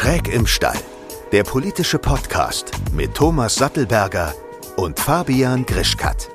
Schräg im Stall, der politische Podcast mit Thomas Sattelberger und Fabian Grischkat.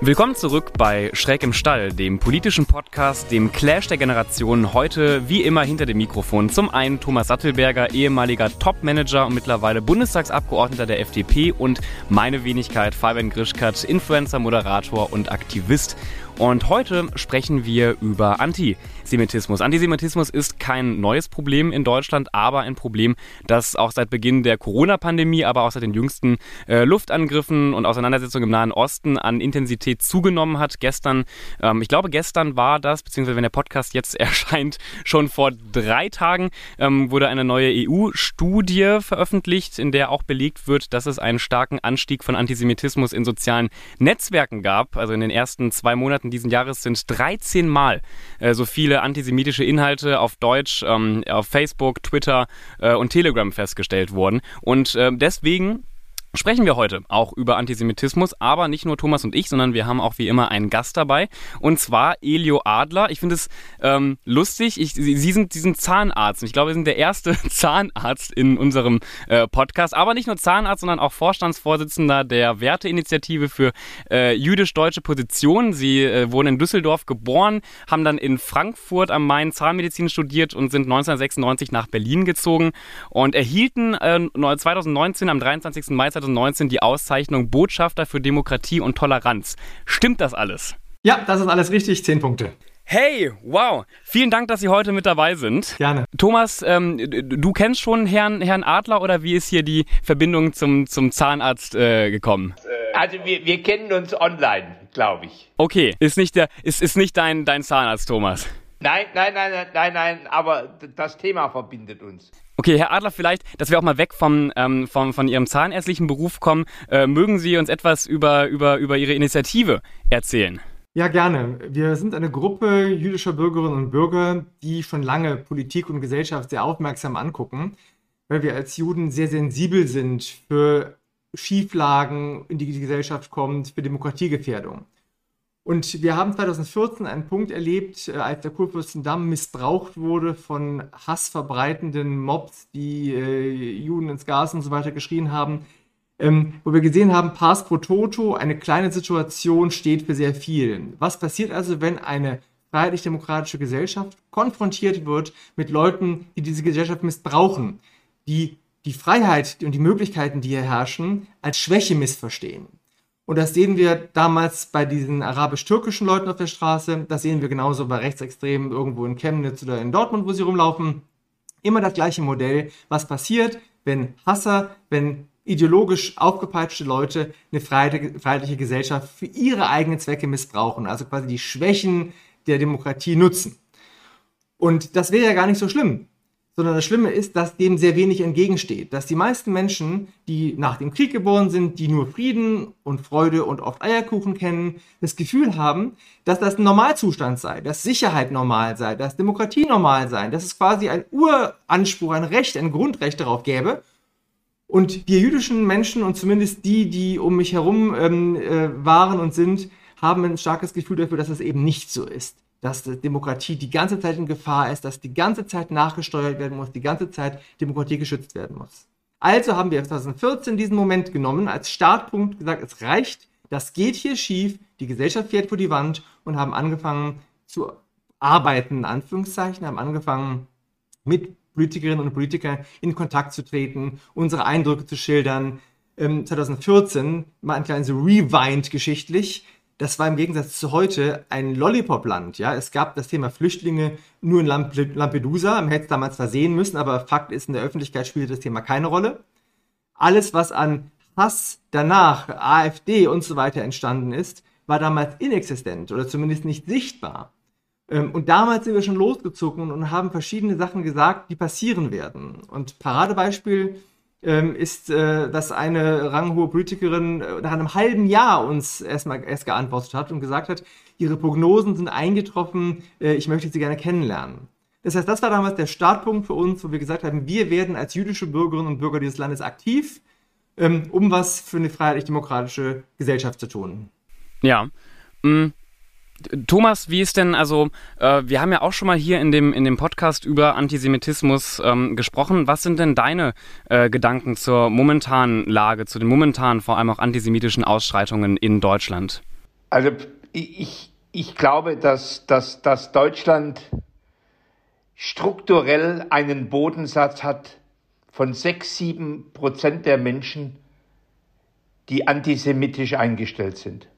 Willkommen zurück bei Schräg im Stall, dem politischen Podcast, dem Clash der Generationen. Heute wie immer hinter dem Mikrofon. Zum einen Thomas Sattelberger, ehemaliger Top-Manager und mittlerweile Bundestagsabgeordneter der FDP und meine Wenigkeit Fabian Grischkat, Influencer, Moderator und Aktivist. Und heute sprechen wir über Antisemitismus. Antisemitismus ist kein neues Problem in Deutschland, aber ein Problem, das auch seit Beginn der Corona-Pandemie, aber auch seit den jüngsten äh, Luftangriffen und Auseinandersetzungen im Nahen Osten an Intensität zugenommen hat. Gestern, ähm, ich glaube gestern war das, beziehungsweise wenn der Podcast jetzt erscheint, schon vor drei Tagen ähm, wurde eine neue EU-Studie veröffentlicht, in der auch belegt wird, dass es einen starken Anstieg von Antisemitismus in sozialen Netzwerken gab. Also in den ersten zwei Monaten Monaten diesen Jahres sind 13 Mal äh, so viele antisemitische Inhalte auf Deutsch ähm, auf Facebook, Twitter äh, und Telegram festgestellt worden. Und äh, deswegen sprechen wir heute auch über Antisemitismus, aber nicht nur Thomas und ich, sondern wir haben auch wie immer einen Gast dabei und zwar Elio Adler. Ich finde es ähm, lustig. Ich, Sie, Sie, sind, Sie sind Zahnarzt und ich glaube, Sie sind der erste Zahnarzt in unserem äh, Podcast, aber nicht nur Zahnarzt, sondern auch Vorstandsvorsitzender der Werteinitiative für äh, jüdisch-deutsche Positionen. Sie äh, wurden in Düsseldorf geboren, haben dann in Frankfurt am Main Zahnmedizin studiert und sind 1996 nach Berlin gezogen und erhielten 2019 äh, am 23. Mai 2019 die Auszeichnung Botschafter für Demokratie und Toleranz. Stimmt das alles? Ja, das ist alles richtig. Zehn Punkte. Hey, wow. Vielen Dank, dass Sie heute mit dabei sind. Gerne. Thomas, ähm, du kennst schon Herrn, Herrn Adler oder wie ist hier die Verbindung zum, zum Zahnarzt äh, gekommen? Also wir, wir kennen uns online, glaube ich. Okay, ist nicht, der, ist, ist nicht dein, dein Zahnarzt, Thomas? Nein, nein, nein, nein, nein, nein, aber das Thema verbindet uns. Okay, Herr Adler, vielleicht, dass wir auch mal weg vom, ähm, vom, von Ihrem zahnärztlichen Beruf kommen, äh, mögen Sie uns etwas über, über, über Ihre Initiative erzählen? Ja, gerne. Wir sind eine Gruppe jüdischer Bürgerinnen und Bürger, die schon lange Politik und Gesellschaft sehr aufmerksam angucken, weil wir als Juden sehr sensibel sind für Schieflagen, in die die Gesellschaft kommt, für Demokratiegefährdung. Und wir haben 2014 einen Punkt erlebt, äh, als der Kurfürstendamm missbraucht wurde von hassverbreitenden Mobs, die äh, Juden ins Gas und so weiter geschrien haben, ähm, wo wir gesehen haben, Pars pro Toto, eine kleine Situation steht für sehr viel. Was passiert also, wenn eine freiheitlich-demokratische Gesellschaft konfrontiert wird mit Leuten, die diese Gesellschaft missbrauchen, die die Freiheit und die Möglichkeiten, die hier herrschen, als Schwäche missverstehen? Und das sehen wir damals bei diesen arabisch-türkischen Leuten auf der Straße. Das sehen wir genauso bei Rechtsextremen irgendwo in Chemnitz oder in Dortmund, wo sie rumlaufen. Immer das gleiche Modell. Was passiert, wenn Hasser, wenn ideologisch aufgepeitschte Leute eine freiheitliche Gesellschaft für ihre eigenen Zwecke missbrauchen, also quasi die Schwächen der Demokratie nutzen. Und das wäre ja gar nicht so schlimm, sondern das Schlimme ist, dass dem sehr wenig entgegensteht. Dass die meisten Menschen, die nach dem Krieg geboren sind, die nur Frieden und Freude und oft Eierkuchen kennen, das Gefühl haben, dass das ein Normalzustand sei, dass Sicherheit normal sei, dass Demokratie normal sei, dass es quasi ein Uranspruch, ein Recht, ein Grundrecht darauf gäbe. Und wir jüdischen Menschen und zumindest die, die um mich herum ähm, äh, waren und sind, haben ein starkes Gefühl dafür, dass es eben nicht so ist dass Demokratie die ganze Zeit in Gefahr ist, dass die ganze Zeit nachgesteuert werden muss, die ganze Zeit Demokratie geschützt werden muss. Also haben wir 2014 diesen Moment genommen, als Startpunkt gesagt, es reicht, das geht hier schief, die Gesellschaft fährt vor die Wand und haben angefangen zu arbeiten, in Anführungszeichen, haben angefangen mit Politikerinnen und Politikern in Kontakt zu treten, unsere Eindrücke zu schildern. 2014 ähm, mal ein kleines Rewind geschichtlich das war im Gegensatz zu heute ein Lollipop-Land. Ja? Es gab das Thema Flüchtlinge nur in Lampedusa. Man hätte es damals zwar sehen müssen, aber Fakt ist, in der Öffentlichkeit spielte das Thema keine Rolle. Alles, was an Hass danach, AfD und so weiter entstanden ist, war damals inexistent oder zumindest nicht sichtbar. Ähm, und damals sind wir schon losgezogen und haben verschiedene Sachen gesagt, die passieren werden. Und Paradebeispiel ähm, ist, äh, dass eine ranghohe Politikerin äh, nach einem halben Jahr uns erstmal erst geantwortet hat und gesagt hat, ihre Prognosen sind eingetroffen, äh, ich möchte sie gerne kennenlernen. Das heißt, das war damals der Startpunkt für uns, wo wir gesagt haben, wir werden als jüdische Bürgerinnen und Bürger dieses Landes aktiv, ähm, um was für eine freiheitlich-demokratische Gesellschaft zu tun. Ja. Mm. Thomas, wie ist denn, also äh, wir haben ja auch schon mal hier in dem, in dem Podcast über Antisemitismus ähm, gesprochen. Was sind denn deine äh, Gedanken zur momentanen Lage, zu den momentanen vor allem auch antisemitischen Ausschreitungen in Deutschland? Also ich, ich glaube, dass, dass, dass Deutschland strukturell einen Bodensatz hat von sechs, sieben Prozent der Menschen, die antisemitisch eingestellt sind.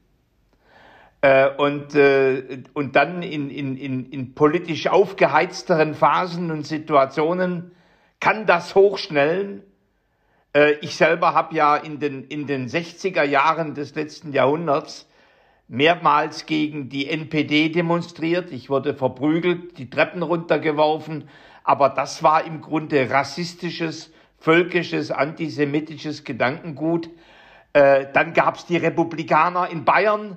Äh, und, äh, und dann in, in, in, in politisch aufgeheizteren Phasen und Situationen kann das hochschnellen. Äh, ich selber habe ja in den, in den 60er Jahren des letzten Jahrhunderts mehrmals gegen die NPD demonstriert. Ich wurde verprügelt, die Treppen runtergeworfen. Aber das war im Grunde rassistisches, völkisches, antisemitisches Gedankengut. Äh, dann es die Republikaner in Bayern,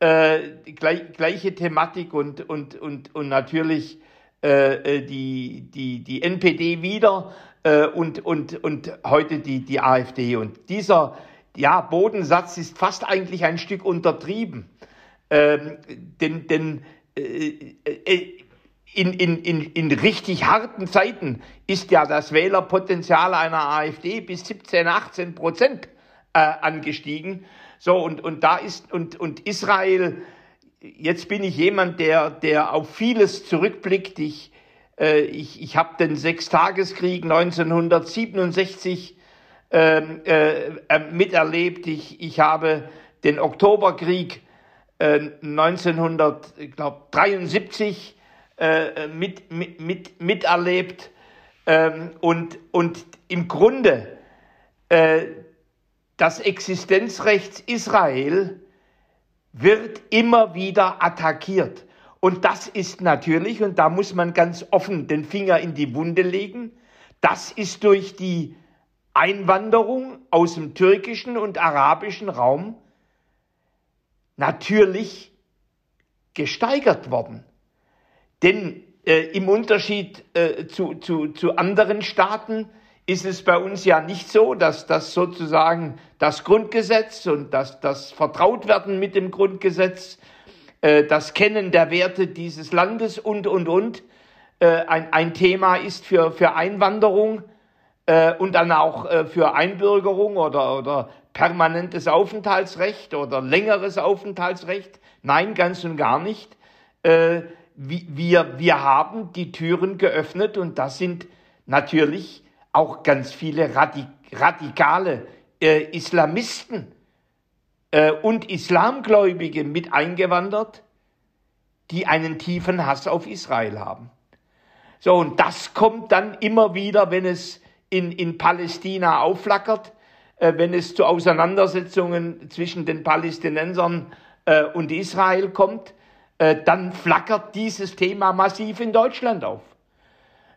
äh, gleich, gleiche Thematik und, und, und, und natürlich äh, äh die, die, die NPD wieder äh, und, und, und heute die, die AfD. Und dieser ja, Bodensatz ist fast eigentlich ein Stück untertrieben. Ähm, denn denn äh, äh, in, in, in, in richtig harten Zeiten ist ja das Wählerpotenzial einer AfD bis 17, 18 Prozent angestiegen. So, und, und da ist, und, und Israel, jetzt bin ich jemand, der, der auf vieles zurückblickt. Ich, äh, ich, ich habe den Sechstageskrieg 1967 ähm, äh, äh, miterlebt. Ich, ich habe den Oktoberkrieg äh, 1973 äh, mit, mit, mit, miterlebt. Ähm, und, und im Grunde das Existenzrecht Israel wird immer wieder attackiert. Und das ist natürlich, und da muss man ganz offen den Finger in die Wunde legen, das ist durch die Einwanderung aus dem türkischen und arabischen Raum natürlich gesteigert worden. Denn äh, im Unterschied äh, zu, zu, zu anderen Staaten ist es bei uns ja nicht so, dass das sozusagen das Grundgesetz und das, das Vertrautwerden mit dem Grundgesetz, äh, das Kennen der Werte dieses Landes und, und, und äh, ein, ein Thema ist für, für Einwanderung äh, und dann auch äh, für Einbürgerung oder, oder permanentes Aufenthaltsrecht oder längeres Aufenthaltsrecht. Nein, ganz und gar nicht. Äh, wir, wir haben die Türen geöffnet und das sind natürlich auch ganz viele Radik radikale äh, Islamisten äh, und Islamgläubige mit eingewandert, die einen tiefen Hass auf Israel haben. So, und das kommt dann immer wieder, wenn es in, in Palästina aufflackert, äh, wenn es zu Auseinandersetzungen zwischen den Palästinensern äh, und Israel kommt, äh, dann flackert dieses Thema massiv in Deutschland auf.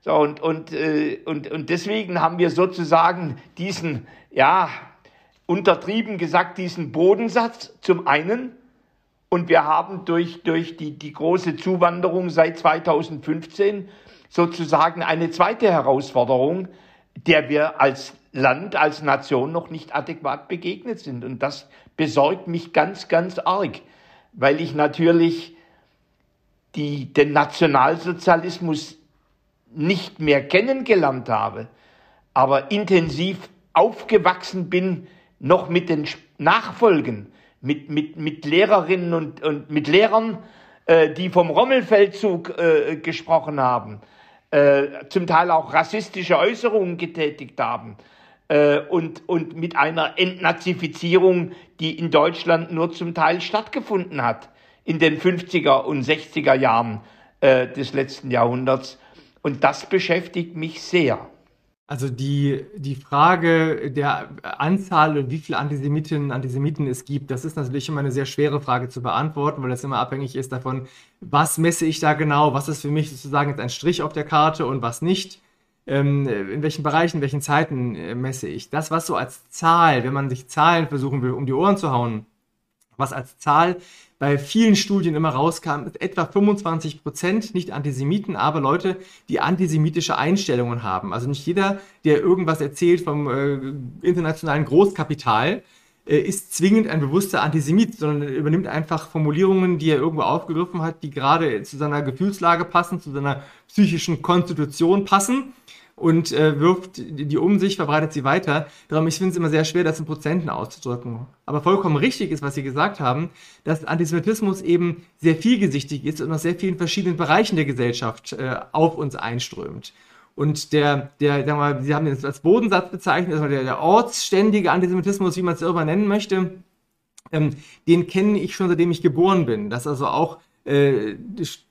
So, und, und, äh, und, und deswegen haben wir sozusagen diesen, ja, untertrieben gesagt, diesen Bodensatz zum einen. Und wir haben durch, durch die, die große Zuwanderung seit 2015 sozusagen eine zweite Herausforderung, der wir als Land, als Nation noch nicht adäquat begegnet sind. Und das besorgt mich ganz, ganz arg, weil ich natürlich die, den Nationalsozialismus nicht mehr kennengelernt habe, aber intensiv aufgewachsen bin, noch mit den Nachfolgen, mit, mit, mit Lehrerinnen und, und mit Lehrern, äh, die vom Rommelfeldzug äh, gesprochen haben, äh, zum Teil auch rassistische Äußerungen getätigt haben äh, und, und mit einer Entnazifizierung, die in Deutschland nur zum Teil stattgefunden hat in den 50er und 60er Jahren äh, des letzten Jahrhunderts. Und das beschäftigt mich sehr. Also die, die Frage der Anzahl und wie viele Antisemitinnen und Antisemiten es gibt, das ist natürlich immer eine sehr schwere Frage zu beantworten, weil das immer abhängig ist davon, was messe ich da genau, was ist für mich sozusagen jetzt ein Strich auf der Karte und was nicht. Ähm, in welchen Bereichen, in welchen Zeiten äh, messe ich. Das, was so als Zahl, wenn man sich Zahlen versuchen will, um die Ohren zu hauen, was als Zahl bei vielen Studien immer rauskam, etwa 25 Prozent nicht Antisemiten, aber Leute, die antisemitische Einstellungen haben. Also nicht jeder, der irgendwas erzählt vom äh, internationalen Großkapital, äh, ist zwingend ein bewusster Antisemit, sondern übernimmt einfach Formulierungen, die er irgendwo aufgegriffen hat, die gerade zu seiner Gefühlslage passen, zu seiner psychischen Konstitution passen und äh, wirft die um sich, verbreitet sie weiter. Darum, ich finde es immer sehr schwer, das in Prozenten auszudrücken. Aber vollkommen richtig ist, was Sie gesagt haben, dass Antisemitismus eben sehr vielgesichtig ist und aus sehr vielen verschiedenen Bereichen der Gesellschaft äh, auf uns einströmt. Und der, der, sagen wir mal, Sie haben den als Bodensatz bezeichnet, also der, der ortsständige Antisemitismus, wie man es irgendwann nennen möchte, ähm, den kenne ich schon seitdem ich geboren bin. Dass also auch äh,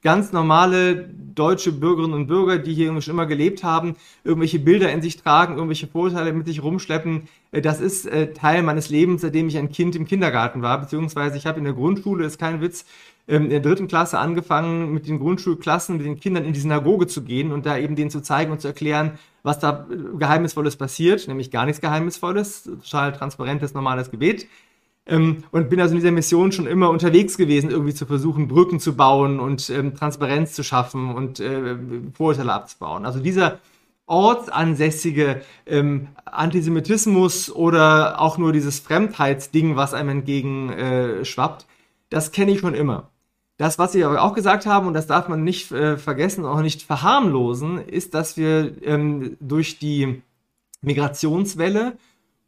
ganz normale deutsche Bürgerinnen und Bürger, die hier schon immer gelebt haben, irgendwelche Bilder in sich tragen, irgendwelche Vorteile mit sich rumschleppen. Äh, das ist äh, Teil meines Lebens, seitdem ich ein Kind im Kindergarten war, beziehungsweise ich habe in der Grundschule, ist kein Witz, ähm, in der dritten Klasse angefangen, mit den Grundschulklassen, mit den Kindern in die Synagoge zu gehen und da eben denen zu zeigen und zu erklären, was da äh, Geheimnisvolles passiert, nämlich gar nichts Geheimnisvolles, total transparentes, normales Gebet. Ähm, und bin also in dieser Mission schon immer unterwegs gewesen, irgendwie zu versuchen, Brücken zu bauen und ähm, Transparenz zu schaffen und äh, Vorurteile abzubauen. Also dieser ortsansässige ähm, Antisemitismus oder auch nur dieses Fremdheitsding, was einem entgegen äh, das kenne ich schon immer. Das, was Sie aber auch gesagt haben, und das darf man nicht äh, vergessen, auch nicht verharmlosen, ist, dass wir ähm, durch die Migrationswelle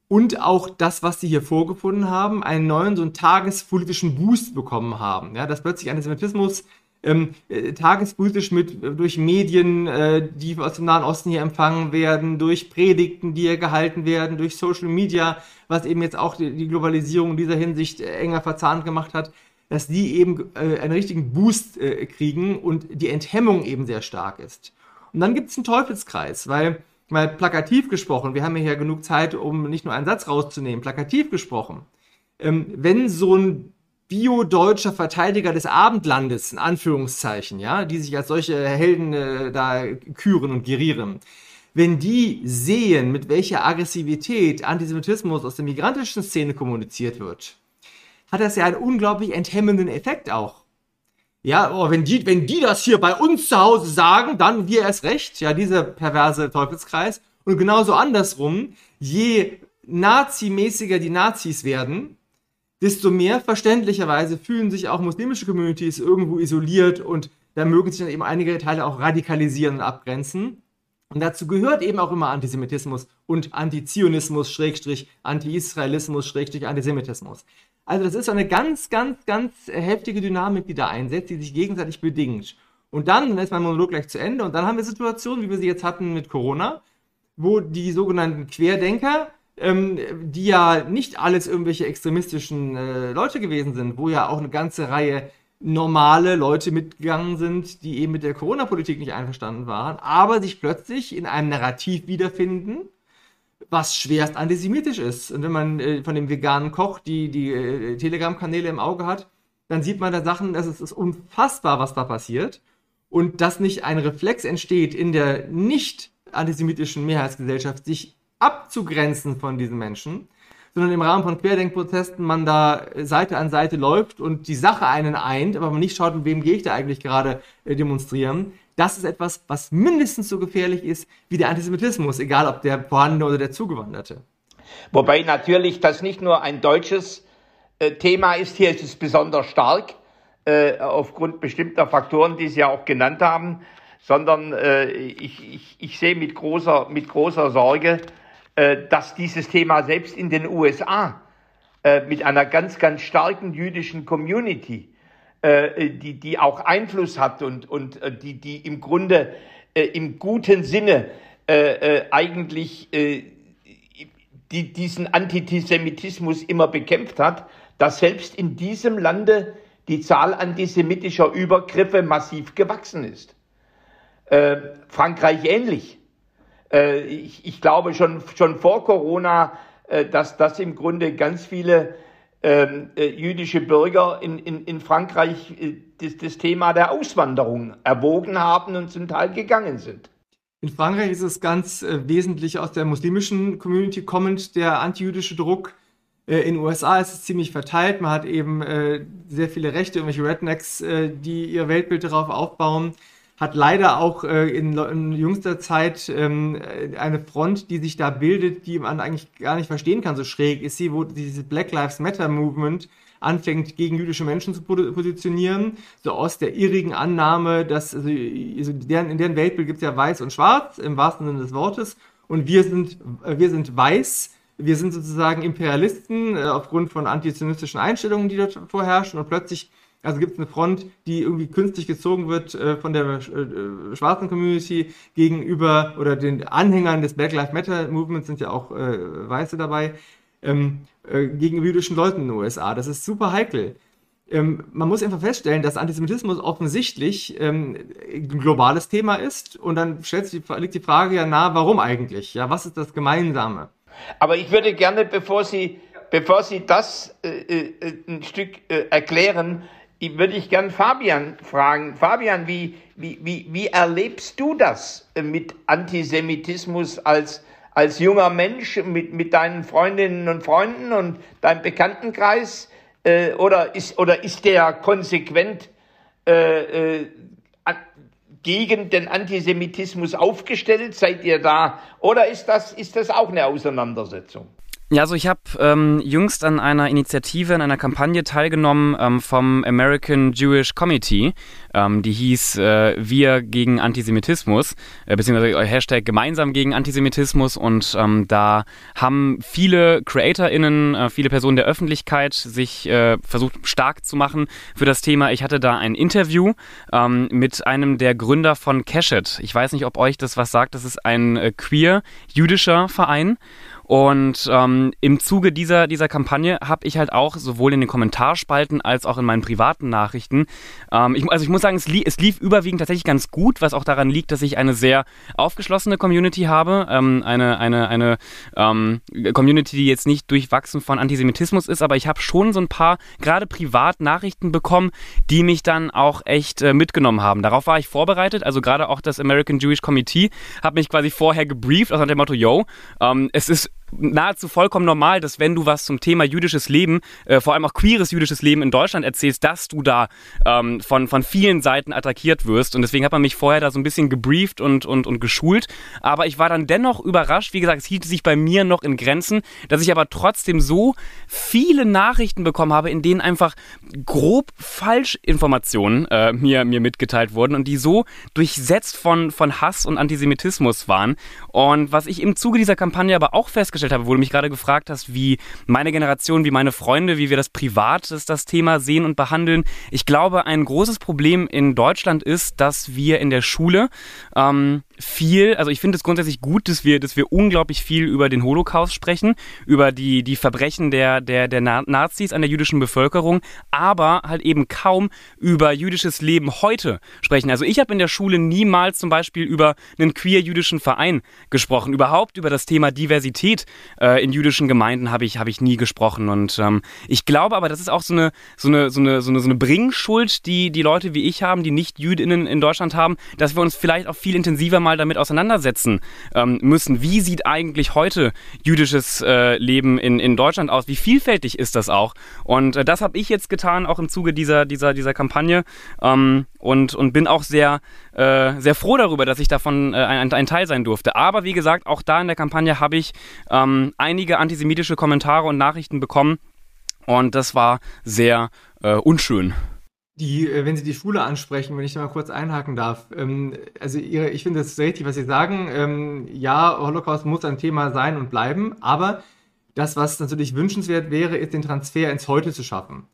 und auch das, was Sie hier vorgefunden haben, einen neuen, so einen tagespolitischen Boost bekommen haben. Ja, dass plötzlich Antisemitismus ähm, äh, tagespolitisch mit äh, durch Medien, äh, die aus dem Nahen Osten hier empfangen werden, durch Predigten, die hier gehalten werden, durch Social Media, was eben jetzt auch die, die Globalisierung in dieser Hinsicht äh, enger verzahnt gemacht hat, dass die eben äh, einen richtigen Boost äh, kriegen und die Enthemmung eben sehr stark ist. Und dann gibt es einen Teufelskreis, weil mal plakativ gesprochen, wir haben ja genug Zeit, um nicht nur einen Satz rauszunehmen, plakativ gesprochen, ähm, wenn so ein bio-deutscher Verteidiger des Abendlandes, in Anführungszeichen, ja, die sich als solche Helden äh, da küren und gerieren, wenn die sehen, mit welcher Aggressivität Antisemitismus aus der migrantischen Szene kommuniziert wird, hat das ja einen unglaublich enthemmenden Effekt auch. Ja, oh, wenn die, wenn die das hier bei uns zu Hause sagen, dann wir erst recht. Ja, dieser perverse Teufelskreis. Und genauso andersrum, je nazimäßiger die Nazis werden, desto mehr verständlicherweise fühlen sich auch muslimische Communities irgendwo isoliert und da mögen sich dann eben einige Teile auch radikalisieren und abgrenzen. Und dazu gehört eben auch immer Antisemitismus und Antizionismus, Schrägstrich, Anti-Israelismus, Schrägstrich, Antisemitismus. Also das ist eine ganz, ganz, ganz heftige Dynamik, die da einsetzt, die sich gegenseitig bedingt. Und dann, dann ist mein Monolog gleich zu Ende, und dann haben wir Situationen, wie wir sie jetzt hatten mit Corona, wo die sogenannten Querdenker, ähm, die ja nicht alles irgendwelche extremistischen äh, Leute gewesen sind, wo ja auch eine ganze Reihe normale Leute mitgegangen sind, die eben mit der Corona-Politik nicht einverstanden waren, aber sich plötzlich in einem Narrativ wiederfinden, was schwerst antisemitisch ist. Und wenn man äh, von dem veganen Koch die, die äh, Telegram-Kanäle im Auge hat, dann sieht man da Sachen, es ist unfassbar, was da passiert. Und dass nicht ein Reflex entsteht in der nicht antisemitischen Mehrheitsgesellschaft, sich abzugrenzen von diesen Menschen, sondern im Rahmen von Querdenkprotesten man da Seite an Seite läuft und die Sache einen eint, aber man nicht schaut, mit wem gehe ich da eigentlich gerade äh, demonstrieren, das ist etwas, was mindestens so gefährlich ist wie der Antisemitismus, egal ob der vorhandene oder der zugewanderte. Wobei natürlich das nicht nur ein deutsches äh, Thema ist, hier ist es besonders stark, äh, aufgrund bestimmter Faktoren, die Sie ja auch genannt haben, sondern ich, ich, ich sehe mit großer, mit großer Sorge, dass dieses Thema selbst in den USA äh, mit einer ganz, ganz starken jüdischen Community äh, die, die auch Einfluss hat und, und äh, die, die im Grunde äh, im guten Sinne äh, äh, eigentlich äh, die, diesen Antisemitismus immer bekämpft hat, dass selbst in diesem Lande die Zahl antisemitischer Übergriffe massiv gewachsen ist. Äh, Frankreich ähnlich. Äh, ich, ich glaube schon, schon vor Corona, äh, dass das im Grunde ganz viele ähm, äh, jüdische Bürger in, in, in Frankreich äh, das, das Thema der Auswanderung erwogen haben und zum Teil gegangen sind. In Frankreich ist es ganz äh, wesentlich aus der muslimischen Community kommend, der antijüdische Druck. In den USA ist es ziemlich verteilt. Man hat eben äh, sehr viele Rechte, irgendwelche Rednecks, äh, die ihr Weltbild darauf aufbauen. Hat leider auch äh, in, in, jüngster Zeit ähm, eine Front, die sich da bildet, die man eigentlich gar nicht verstehen kann, so schräg ist sie, wo dieses Black Lives Matter Movement anfängt, gegen jüdische Menschen zu positionieren, so aus der irrigen Annahme, dass also, also deren, in deren Weltbild gibt es ja weiß und schwarz, im wahrsten Sinne des Wortes, und wir sind, äh, wir sind weiß, wir sind sozusagen Imperialisten äh, aufgrund von antizionistischen Einstellungen, die dort vorherrschen, und plötzlich also gibt es eine Front, die irgendwie künstlich gezogen wird äh, von der äh, schwarzen Community gegenüber oder den Anhängern des Black Lives Matter Movements sind ja auch äh, Weiße dabei, ähm, äh, gegenüber jüdischen Leuten in den USA. Das ist super heikel. Ähm, man muss einfach feststellen, dass Antisemitismus offensichtlich ähm, ein globales Thema ist und dann stellt sich liegt die Frage ja nahe, warum eigentlich? Ja, was ist das Gemeinsame? Aber ich würde gerne, bevor Sie, bevor Sie das äh, äh, ein Stück äh, erklären, würde ich gern Fabian fragen. Fabian, wie, wie, wie, wie erlebst du das äh, mit Antisemitismus als, als junger Mensch, mit, mit deinen Freundinnen und Freunden und deinem Bekanntenkreis? Äh, oder, ist, oder ist der konsequent äh, äh, gegen den Antisemitismus aufgestellt? Seid ihr da? Oder ist das, ist das auch eine Auseinandersetzung? Ja, also ich habe ähm, jüngst an einer Initiative, an einer Kampagne teilgenommen ähm, vom American Jewish Committee, ähm, die hieß äh, Wir gegen Antisemitismus, äh, beziehungsweise Hashtag gemeinsam gegen Antisemitismus und ähm, da haben viele CreatorInnen, äh, viele Personen der Öffentlichkeit sich äh, versucht stark zu machen für das Thema. Ich hatte da ein Interview ähm, mit einem der Gründer von Keshet. Ich weiß nicht, ob euch das was sagt, das ist ein äh, queer-jüdischer Verein und ähm, im Zuge dieser, dieser Kampagne habe ich halt auch sowohl in den Kommentarspalten als auch in meinen privaten Nachrichten, ähm, ich, also ich muss sagen, es, li es, lief überwiegend tatsächlich ganz gut, was auch daran liegt, dass ich eine sehr aufgeschlossene Community habe. Ähm, eine eine, eine ähm, Community, die jetzt nicht durchwachsen von Antisemitismus ist, aber ich habe schon so ein paar, gerade privat Nachrichten bekommen, die mich dann auch echt äh, mitgenommen haben. Darauf war ich vorbereitet, also gerade auch das American Jewish Committee hat mich quasi vorher gebrieft, also nach dem Motto, yo, ähm, es ist nahezu vollkommen normal, dass wenn du was zum Thema jüdisches Leben, äh, vor allem auch queeres jüdisches Leben in Deutschland erzählst, dass du da ähm, von, von vielen Seiten attackiert wirst. Und deswegen hat man mich vorher da so ein bisschen gebrieft und, und, und geschult. Aber ich war dann dennoch überrascht. Wie gesagt, es hielt sich bei mir noch in Grenzen, dass ich aber trotzdem so viele Nachrichten bekommen habe, in denen einfach grob Falschinformationen äh, mir, mir mitgeteilt wurden und die so durchsetzt von, von Hass und Antisemitismus waren. Und was ich im Zuge dieser Kampagne aber auch festgestellt festgestellt habe, wo du mich gerade gefragt hast, wie meine Generation, wie meine Freunde, wie wir das privat das, das Thema sehen und behandeln. Ich glaube, ein großes Problem in Deutschland ist, dass wir in der Schule ähm, viel, also ich finde es grundsätzlich gut, dass wir, dass wir unglaublich viel über den Holocaust sprechen, über die, die Verbrechen der, der, der Nazis an der jüdischen Bevölkerung, aber halt eben kaum über jüdisches Leben heute sprechen. Also ich habe in der Schule niemals zum Beispiel über einen queer-jüdischen Verein gesprochen. Überhaupt über das Thema Diversität äh, in jüdischen Gemeinden habe ich, hab ich nie gesprochen. Und ähm, ich glaube aber, das ist auch so eine, so eine, so eine, so eine, so eine Bringschuld, die die Leute wie ich haben, die nicht Jüdinnen in Deutschland haben, dass wir uns vielleicht auch viel intensiver mal mal damit auseinandersetzen ähm, müssen. Wie sieht eigentlich heute jüdisches äh, Leben in, in Deutschland aus? Wie vielfältig ist das auch? Und äh, das habe ich jetzt getan, auch im Zuge dieser, dieser, dieser Kampagne. Ähm, und, und bin auch sehr, äh, sehr froh darüber, dass ich davon äh, ein, ein, Teil sein durfte. Aber wie gesagt, auch da in der Kampagne habe ich ähm, einige antisemitische Kommentare und Nachrichten bekommen. Und das war sehr äh, unschön die, äh, wenn Sie die Schule ansprechen, wenn ich da mal kurz einhaken darf, ähm, also ihre, ich finde das richtig, was Sie sagen. Ähm, ja, Holocaust muss ein Thema sein und bleiben, aber das, was natürlich wünschenswert wäre, ist den Transfer ins Heute zu schaffen.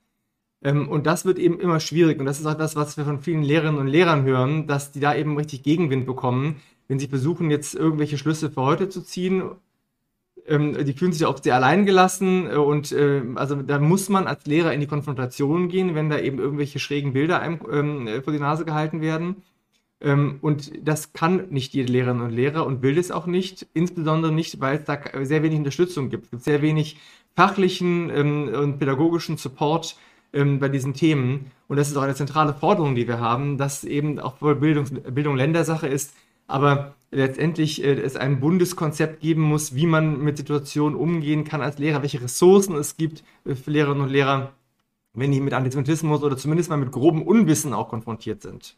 Ähm, und das wird eben immer schwierig und das ist auch das, was wir von vielen Lehrerinnen und Lehrern hören, dass die da eben richtig Gegenwind bekommen, wenn sie versuchen, jetzt irgendwelche Schlüsse für heute zu ziehen ähm, die fühlen sich oft sehr allein gelassen äh, und äh, also da muss man als Lehrer in die Konfrontation gehen, wenn da eben irgendwelche schrägen Bilder einem ähm, äh, vor die Nase gehalten werden. Ähm, und das kann nicht jede Lehrerin und Lehrer und will es auch nicht, insbesondere nicht, weil es da sehr wenig Unterstützung gibt. Es gibt sehr wenig fachlichen ähm, und pädagogischen Support ähm, bei diesen Themen. Und das ist auch eine zentrale Forderung, die wir haben, dass eben auch Bildung, Bildung Ländersache ist, aber letztendlich äh, es ein Bundeskonzept geben muss, wie man mit Situationen umgehen kann als Lehrer, welche Ressourcen es gibt äh, für Lehrerinnen und Lehrer, wenn die mit Antisemitismus oder zumindest mal mit grobem Unwissen auch konfrontiert sind.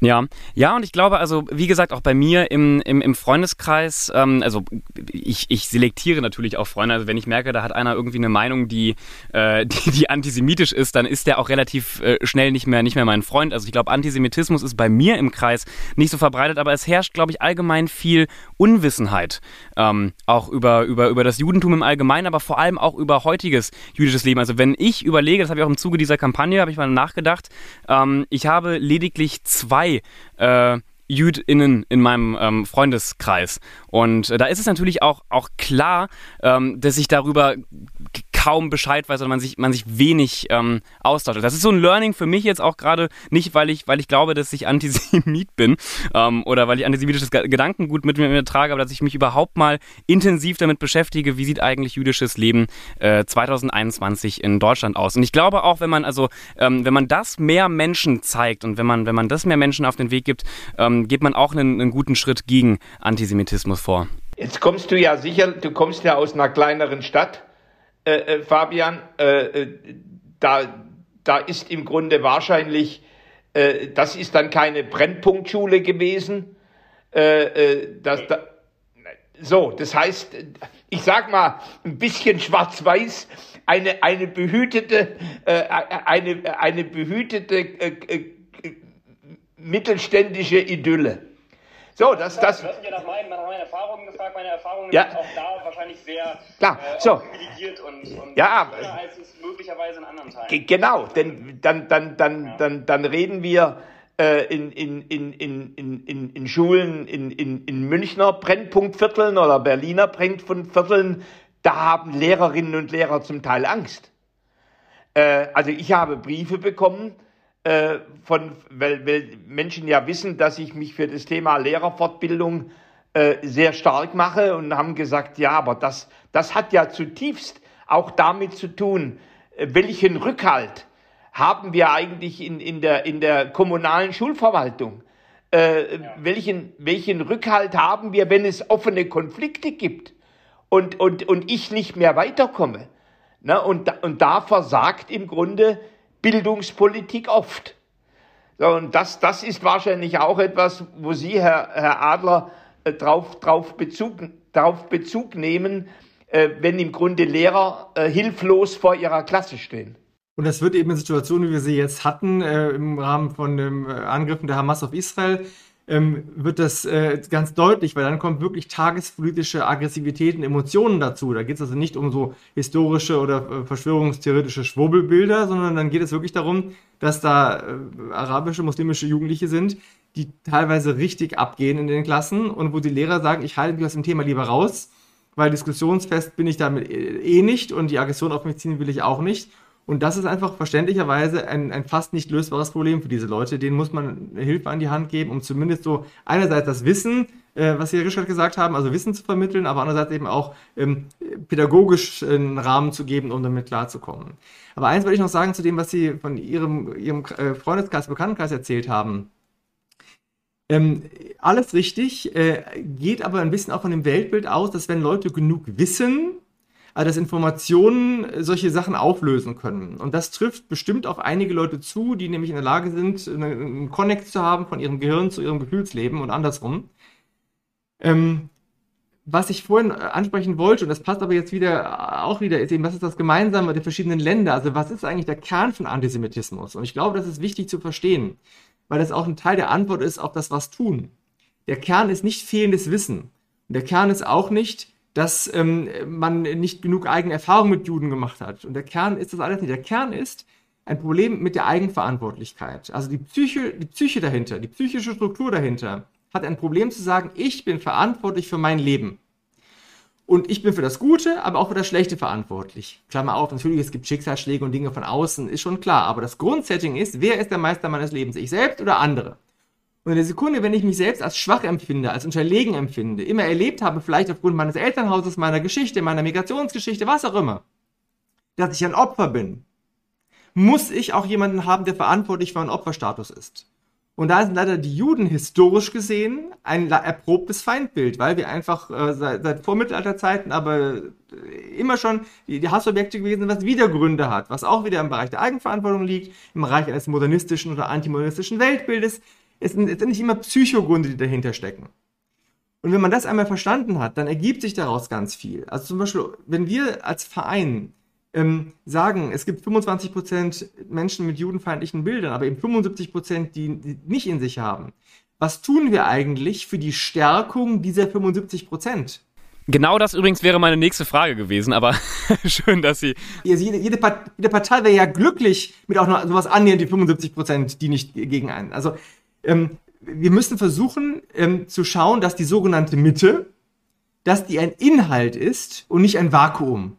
Ja, ja, und ich glaube, also wie gesagt, auch bei mir im, im, im Freundeskreis, ähm, also ich, ich selektiere natürlich auch Freunde. Also wenn ich merke, da hat einer irgendwie eine Meinung, die, äh, die, die antisemitisch ist, dann ist der auch relativ äh, schnell nicht mehr, nicht mehr mein Freund. Also ich glaube, Antisemitismus ist bei mir im Kreis nicht so verbreitet, aber es herrscht, glaube ich, allgemein viel Unwissenheit. Ähm, auch über, über, über das Judentum im Allgemeinen, aber vor allem auch über heutiges jüdisches Leben. Also wenn ich überlege, das habe ich auch im Zuge dieser Kampagne, habe ich mal nachgedacht, ähm, ich habe lediglich zwei äh, JüdInnen in meinem ähm, Freundeskreis. Und äh, da ist es natürlich auch, auch klar, ähm, dass ich darüber kaum Bescheid weiß oder man sich, man sich wenig ähm, austauscht. Das ist so ein Learning für mich jetzt auch gerade, nicht weil ich, weil ich glaube, dass ich Antisemit bin ähm, oder weil ich antisemitisches Gedankengut mit mir trage, aber dass ich mich überhaupt mal intensiv damit beschäftige, wie sieht eigentlich jüdisches Leben äh, 2021 in Deutschland aus. Und ich glaube auch, wenn man also, ähm, wenn man das mehr Menschen zeigt und wenn man, wenn man das mehr Menschen auf den Weg gibt, ähm, geht man auch einen, einen guten Schritt gegen Antisemitismus vor. Jetzt kommst du ja sicher, du kommst ja aus einer kleineren Stadt äh, äh, Fabian, äh, äh, da, da ist im Grunde wahrscheinlich, äh, das ist dann keine Brennpunktschule gewesen. Äh, das, da, so, das heißt, ich sag mal, ein bisschen schwarz-weiß, eine, eine behütete, eine, eine behütete mittelständische Idylle. So, das, das. Du hast mich ja nach meinen, nach meinen Erfahrungen gefragt. Meine Erfahrungen ja. sind auch da wahrscheinlich sehr Klar. Äh, so. privilegiert und, und ja, als es möglicherweise in anderen Teilen. Genau, denn dann, dann, dann, ja. dann, dann reden wir äh, in, in, in, in, in, in Schulen in, in, in Münchner Brennpunktvierteln oder Berliner Brennpunktvierteln, da haben Lehrerinnen und Lehrer zum Teil Angst. Äh, also ich habe Briefe bekommen, äh, von, weil, weil Menschen ja wissen, dass ich mich für das Thema Lehrerfortbildung äh, sehr stark mache und haben gesagt, ja, aber das, das hat ja zutiefst auch damit zu tun, äh, welchen Rückhalt haben wir eigentlich in, in, der, in der kommunalen Schulverwaltung? Äh, ja. welchen, welchen Rückhalt haben wir, wenn es offene Konflikte gibt und, und, und ich nicht mehr weiterkomme? Ne? Und, und da versagt im Grunde Bildungspolitik oft. Und das, das ist wahrscheinlich auch etwas, wo Sie, Herr, Herr Adler, äh, drauf, drauf, Bezug, drauf Bezug nehmen, äh, wenn im Grunde Lehrer äh, hilflos vor ihrer Klasse stehen. Und das wird eben in Situationen, wie wir sie jetzt hatten, im Rahmen von den Angriffen der Hamas auf Israel, ähm, wird das äh, ganz deutlich, weil dann kommt wirklich tagespolitische Aggressivität und Emotionen dazu. Da geht es also nicht um so historische oder äh, verschwörungstheoretische Schwurbelbilder, sondern dann geht es wirklich darum, dass da äh, arabische, muslimische Jugendliche sind, die teilweise richtig abgehen in den Klassen und wo die Lehrer sagen, ich halte mich aus dem Thema lieber raus, weil diskussionsfest bin ich damit äh, eh nicht und die Aggression auf mich ziehen will ich auch nicht. Und das ist einfach verständlicherweise ein, ein fast nicht lösbares Problem für diese Leute. Denen muss man Hilfe an die Hand geben, um zumindest so einerseits das Wissen, äh, was Sie, Herr Richard, gesagt haben, also Wissen zu vermitteln, aber andererseits eben auch ähm, pädagogisch einen Rahmen zu geben, um damit klarzukommen. Aber eins wollte ich noch sagen zu dem, was Sie von Ihrem, Ihrem äh, Freundeskreis, Bekanntenkreis erzählt haben. Ähm, alles richtig, äh, geht aber ein bisschen auch von dem Weltbild aus, dass wenn Leute genug wissen, dass Informationen solche Sachen auflösen können. Und das trifft bestimmt auf einige Leute zu, die nämlich in der Lage sind, einen Connect zu haben von ihrem Gehirn zu ihrem Gefühlsleben und andersrum. Ähm, was ich vorhin ansprechen wollte, und das passt aber jetzt wieder auch wieder, ist eben, was ist das Gemeinsame der verschiedenen Länder? Also was ist eigentlich der Kern von Antisemitismus? Und ich glaube, das ist wichtig zu verstehen, weil das auch ein Teil der Antwort ist auf das Was tun. Der Kern ist nicht fehlendes Wissen. Und der Kern ist auch nicht, dass ähm, man nicht genug eigene Erfahrung mit Juden gemacht hat. Und der Kern ist das alles nicht. Der Kern ist ein Problem mit der Eigenverantwortlichkeit. Also die Psyche, die Psyche dahinter, die psychische Struktur dahinter hat ein Problem zu sagen, ich bin verantwortlich für mein Leben. Und ich bin für das Gute, aber auch für das Schlechte verantwortlich. Klammer auf, natürlich, es gibt Schicksalsschläge und Dinge von außen, ist schon klar. Aber das Grundsetting ist, wer ist der Meister meines Lebens? Ich selbst oder andere? Und in der Sekunde, wenn ich mich selbst als schwach empfinde, als unterlegen empfinde, immer erlebt habe, vielleicht aufgrund meines Elternhauses, meiner Geschichte, meiner Migrationsgeschichte, was auch immer, dass ich ein Opfer bin, muss ich auch jemanden haben, der verantwortlich für einen Opferstatus ist. Und da sind leider die Juden historisch gesehen ein erprobtes Feindbild, weil wir einfach äh, seit, seit Vormittelalterzeiten aber äh, immer schon die, die Hassobjekte gewesen was wieder Gründe hat, was auch wieder im Bereich der Eigenverantwortung liegt, im Bereich eines modernistischen oder antimodernistischen Weltbildes, Es sind letztendlich immer Psychogründe, die dahinter stecken. Und wenn man das einmal verstanden hat, dann ergibt sich daraus ganz viel. Also zum Beispiel, wenn wir als Verein ähm, sagen, es gibt 25% Menschen mit judenfeindlichen Bildern, aber eben 75%, die, die nicht in sich haben. Was tun wir eigentlich für die Stärkung dieser 75%? Genau das übrigens wäre meine nächste Frage gewesen, aber schön, dass Sie. Jede, jede, Part jede Partei wäre ja glücklich mit auch noch sowas annähernd die 75 Prozent, die nicht gegen einen. Also ähm, wir müssen versuchen ähm, zu schauen, dass die sogenannte Mitte, dass die ein Inhalt ist und nicht ein Vakuum.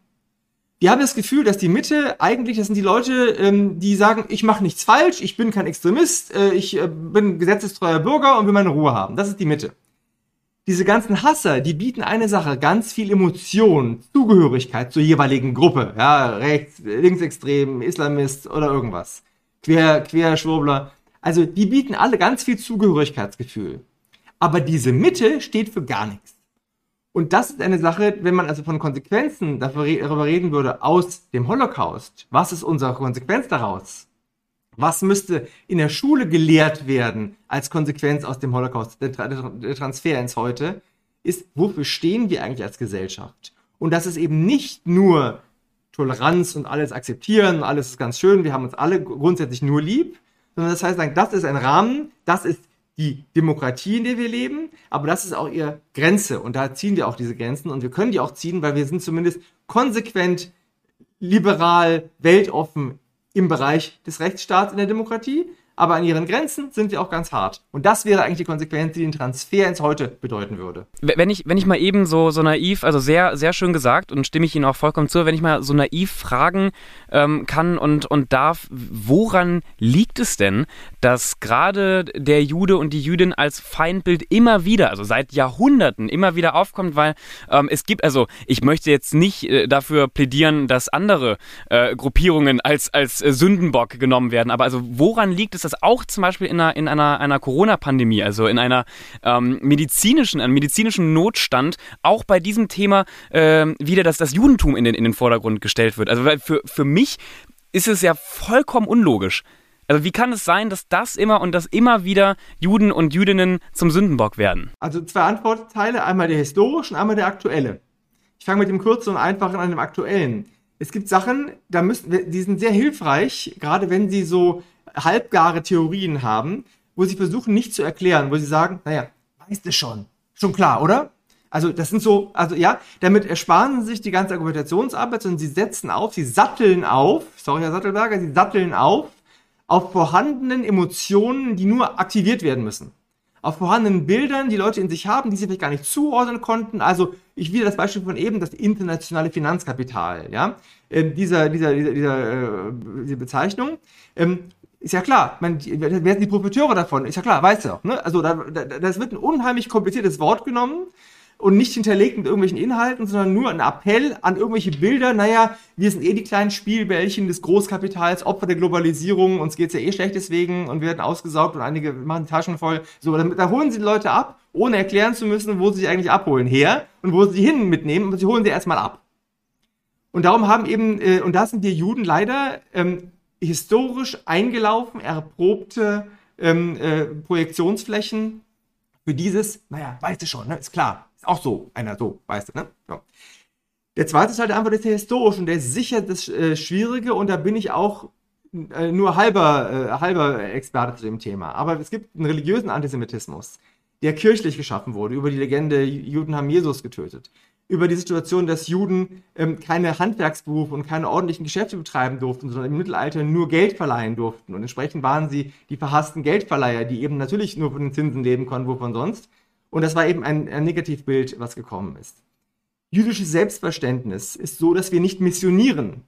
Wir haben das Gefühl, dass die Mitte eigentlich, das sind die Leute, ähm, die sagen, ich mache nichts falsch, ich bin kein Extremist, äh, ich äh, bin gesetzestreuer Bürger und will meine Ruhe haben. Das ist die Mitte diese ganzen Hasser, die bieten eine Sache, ganz viel Emotion, Zugehörigkeit zur jeweiligen Gruppe. Ja, rechts, linksextrem, Islamist oder irgendwas. Quer, Querschwurbler. Also, die bieten alle ganz viel Zugehörigkeitsgefühl. Aber diese Mitte steht für gar nichts. Und das ist eine Sache, wenn man also von Konsequenzen darüber reden würde aus dem Holocaust. Was ist unsere Konsequenz daraus? Was müsste in der Schule gelehrt werden als Konsequenz aus dem Holocaust, der, der Transfer ins Heute, ist, wofür stehen wir eigentlich als Gesellschaft? Und das ist eben nicht nur Toleranz und alles akzeptieren, alles ist ganz schön, wir haben uns alle grundsätzlich nur lieb, sondern das heißt, das ist ein Rahmen, das ist die Demokratie, in der wir leben, aber das ist auch ihre Grenze. Und da ziehen wir auch diese Grenzen und wir können die auch ziehen, weil wir sind zumindest konsequent liberal, weltoffen im Bereich des Rechtsstaats in der Demokratie, aber an ihren Grenzen sind wir auch ganz hart. Und das wäre eigentlich die Konsequenz, die den Transfer ins Heute bedeuten würde. Wenn ich, wenn ich mal eben so, so naiv, also sehr, sehr schön gesagt und stimme ich Ihnen auch vollkommen zu, wenn ich mal so naiv fragen ähm, kann und, und darf, woran liegt es denn, dass gerade der Jude und die Jüdin als Feindbild immer wieder, also seit Jahrhunderten immer wieder aufkommt, weil ähm, es gibt, also ich möchte jetzt nicht äh, dafür plädieren, dass andere äh, Gruppierungen als, als äh, Sündenbock genommen werden, aber also woran liegt es, dass auch zum Beispiel in einer, in einer, einer Corona-Pandemie, also in einer ähm, medizinischen, einem medizinischen Notstand, auch bei diesem Thema äh, wieder das, das Judentum in den, in den Vordergrund gestellt wird. Also für, für mich ist es ja vollkommen unlogisch. Also wie kann es sein, dass das immer und dass immer wieder Juden und Jüdinnen zum Sündenbock werden? Also zwei Antwortteile, einmal der historische und einmal der aktuelle. Ich fange mit dem kurzen und einfachen an dem aktuellen. Es gibt Sachen, da müssen, die sind sehr hilfreich, gerade wenn sie so halbgare Theorien haben, wo sie versuchen nicht zu erklären, wo sie sagen, naja, weißt du schon, schon klar, oder? Also das sind so, also ja, damit ersparen sie sich die ganze Argumentationsarbeit, sondern sie setzen auf, sie satteln auf, sorry Herr Sattelberger, sie satteln auf, auf vorhandenen Emotionen, die nur aktiviert werden müssen. Auf vorhandenen Bildern, die Leute in sich haben, die sie vielleicht gar nicht zuordnen konnten. Also ich wieder das Beispiel von eben, das internationale Finanzkapital, ja, äh, dieser, dieser, dieser, dieser, äh, diese Bezeichnung. Ähm, ist ja klar, man, wer sind die Profiteure davon? Ist ja klar, weißt du auch. Ne? Also da, da, das wird ein unheimlich kompliziertes Wort genommen und nicht hinterlegt mit irgendwelchen Inhalten, sondern nur ein Appell an irgendwelche Bilder. Naja, wir sind eh die kleinen Spielbällchen des Großkapitals, Opfer der Globalisierung, uns geht's ja eh schlecht deswegen und wir werden ausgesaugt und einige machen die Taschen voll. So, damit, da holen sie die Leute ab, ohne erklären zu müssen, wo sie sich eigentlich abholen her und wo sie hin mitnehmen, und sie holen sie erstmal ab. Und darum haben eben, äh, und da sind die Juden leider ähm, historisch eingelaufen, erprobte ähm, äh, Projektionsflächen für dieses, naja, weißt du schon, ne? ist klar, ist auch so, einer so, weißt du, ne? Ja. Der zweite Teil der Antwort ist der historisch und der ist sicher das äh, Schwierige und da bin ich auch äh, nur halber, äh, halber Experte zu dem Thema. Aber es gibt einen religiösen Antisemitismus, der kirchlich geschaffen wurde, über die Legende, Juden haben Jesus getötet über die Situation, dass Juden ähm, keine Handwerksberufe und keine ordentlichen Geschäfte betreiben durften, sondern im Mittelalter nur Geld verleihen durften. Und entsprechend waren sie die verhassten Geldverleiher, die eben natürlich nur von den Zinsen leben konnten, wovon sonst. Und das war eben ein, ein Negativbild, was gekommen ist. Jüdisches Selbstverständnis ist so, dass wir nicht missionieren.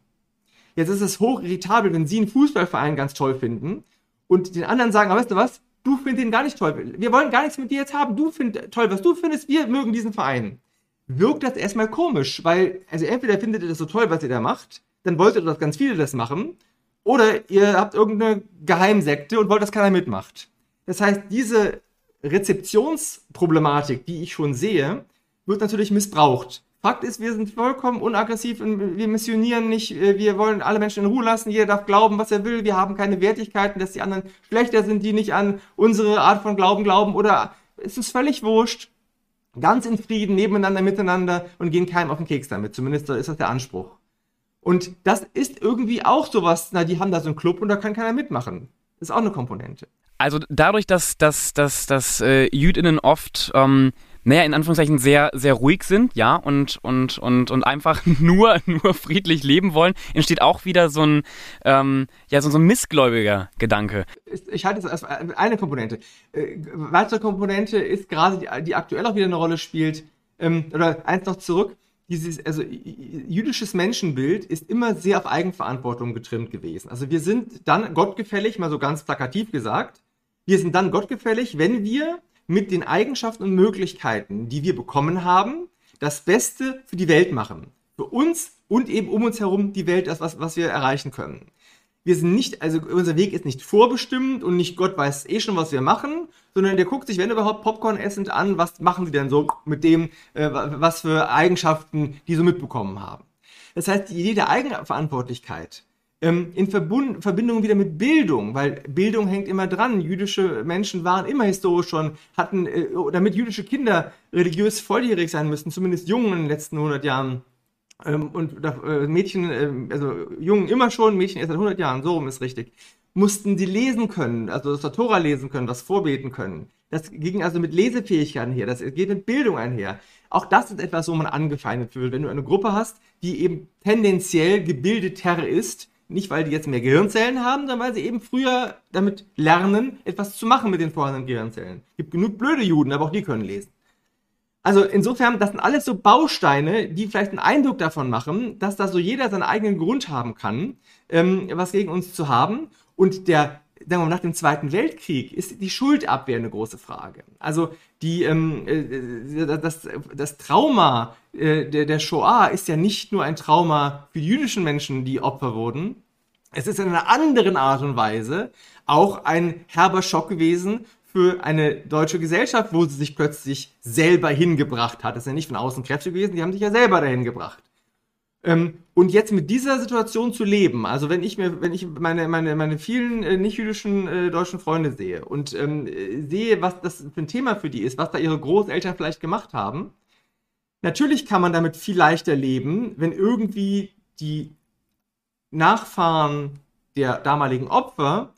Jetzt ist es hoch irritabel, wenn Sie einen Fußballverein ganz toll finden und den anderen sagen, aber weißt du was, du findest ihn gar nicht toll. Wir wollen gar nichts mit dir jetzt haben. Du findest toll, was du findest. Wir mögen diesen Verein wirkt das erstmal komisch, weil, also entweder findet ihr das so toll, was ihr da macht, dann wollt ihr, dass ganz viele das machen, oder ihr habt irgendeine Geheimsekte und wollt, dass keiner mitmacht. Das heißt, diese Rezeptionsproblematik, die ich schon sehe, wird natürlich missbraucht. Fakt ist, wir sind vollkommen unaggressiv und wir missionieren nicht, äh, wir wollen alle Menschen in Ruhe lassen, jeder darf glauben, was er will, wir haben keine Wertigkeiten, dass die anderen schlechter sind, die nicht an unsere Art von Glauben glauben oder es ist völlig wurscht. Ganz in Frieden, nebeneinander, miteinander und gehen keinem auf den Keks damit. Zumindest ist das der Anspruch. Und das ist irgendwie auch sowas, na, die haben da so einen Club und da kann keiner mitmachen. Das ist auch eine Komponente. Also dadurch, dass, dass, dass, dass äh, JüdInnen oft ähm, naja, in Anführungszeichen sehr, sehr ruhig sind, ja, und, und, und, und einfach nur, nur friedlich leben wollen, entsteht auch wieder so ein, ähm, ja, so, so ein missgläubiger Gedanke. Ich halte es als eine Komponente. Äh, weitere Komponente ist gerade, die, die aktuell auch wieder eine Rolle spielt, ähm, oder eins noch zurück, dieses, also jüdisches Menschenbild ist immer sehr auf Eigenverantwortung getrimmt gewesen. Also wir sind dann gottgefällig, mal so ganz plakativ gesagt, wir sind dann gottgefällig, wenn wir mit den Eigenschaften und Möglichkeiten, die wir bekommen haben, das Beste für die Welt machen. Für uns und eben um uns herum die Welt, das, was, was wir erreichen können. Wir sind nicht, also unser Weg ist nicht vorbestimmt und nicht Gott weiß eh schon, was wir machen, sondern der guckt sich, wenn überhaupt, Popcorn essend an, was machen sie denn so mit dem, äh, was für Eigenschaften die so mitbekommen haben. Das heißt, die Idee der Eigenverantwortlichkeit in Verbund, Verbindung wieder mit Bildung, weil Bildung hängt immer dran. Jüdische Menschen waren immer historisch schon, hatten, äh, damit jüdische Kinder religiös volljährig sein müssten, zumindest Jungen in den letzten 100 Jahren. Ähm, und äh, Mädchen, äh, also Jungen immer schon, Mädchen erst seit 100 Jahren, so rum ist richtig, mussten sie lesen können, also das Tora lesen können, was vorbeten können. Das ging also mit Lesefähigkeiten her, das geht mit Bildung einher. Auch das ist etwas, wo man angefeindet wird. Wenn du eine Gruppe hast, die eben tendenziell gebildeter ist, nicht, weil die jetzt mehr Gehirnzellen haben, sondern weil sie eben früher damit lernen, etwas zu machen mit den vorhandenen Gehirnzellen. Es gibt genug blöde Juden, aber auch die können lesen. Also insofern, das sind alles so Bausteine, die vielleicht einen Eindruck davon machen, dass da so jeder seinen eigenen Grund haben kann, ähm, was gegen uns zu haben. Und der, sagen wir mal, nach dem Zweiten Weltkrieg ist die Schuldabwehr eine große Frage. Also die, ähm, äh, das, das Trauma äh, der, der Shoah ist ja nicht nur ein Trauma für die jüdischen Menschen, die Opfer wurden. Es ist in einer anderen Art und Weise auch ein herber Schock gewesen für eine deutsche Gesellschaft, wo sie sich plötzlich selber hingebracht hat. Das ist ja nicht von außen Kräfte gewesen, die haben sich ja selber dahin gebracht. Ähm, und jetzt mit dieser Situation zu leben, also wenn ich mir, wenn ich meine, meine, meine vielen äh, nicht-jüdischen äh, deutschen Freunde sehe und ähm, sehe, was das für ein Thema für die ist, was da ihre Großeltern vielleicht gemacht haben, natürlich kann man damit viel leichter leben, wenn irgendwie die Nachfahren der damaligen Opfer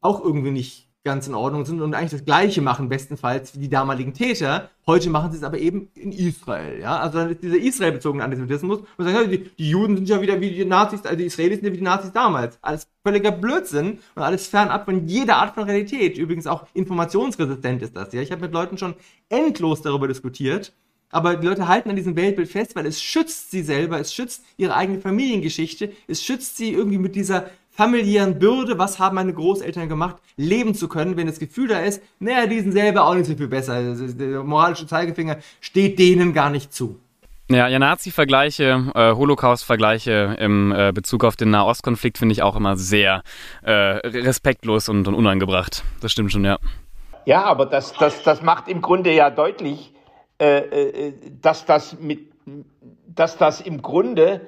auch irgendwie nicht ganz in Ordnung sind und eigentlich das Gleiche machen, bestenfalls wie die damaligen Täter. Heute machen sie es aber eben in Israel. Ja? Also dann ist dieser israelbezogene Antisemitismus und sagen, die, die, Juden sind ja wieder wie die Nazis, also die Israelis sind ja wie die Nazis damals. Alles völliger Blödsinn und alles fernab von jeder Art von Realität. Übrigens auch informationsresistent ist das. Ja? Ich habe mit Leuten schon endlos darüber diskutiert. Aber die Leute halten an diesem Weltbild fest, weil es schützt sie selber, es schützt ihre eigene Familiengeschichte, es schützt sie irgendwie mit dieser familiären Bürde, was haben meine Großeltern gemacht, leben zu können, wenn das Gefühl da ist, naja, die sind selber auch nicht so viel besser. Also, der moralische Zeigefinger steht denen gar nicht zu. Ja, ja Nazi-Vergleiche, äh, Holocaust-Vergleiche im äh, Bezug auf den Nahostkonflikt finde ich auch immer sehr äh, respektlos und, und, unangebracht. Das stimmt schon, ja. Ja, aber das, das, das macht im Grunde ja deutlich, äh, äh, dass, das mit, dass das im Grunde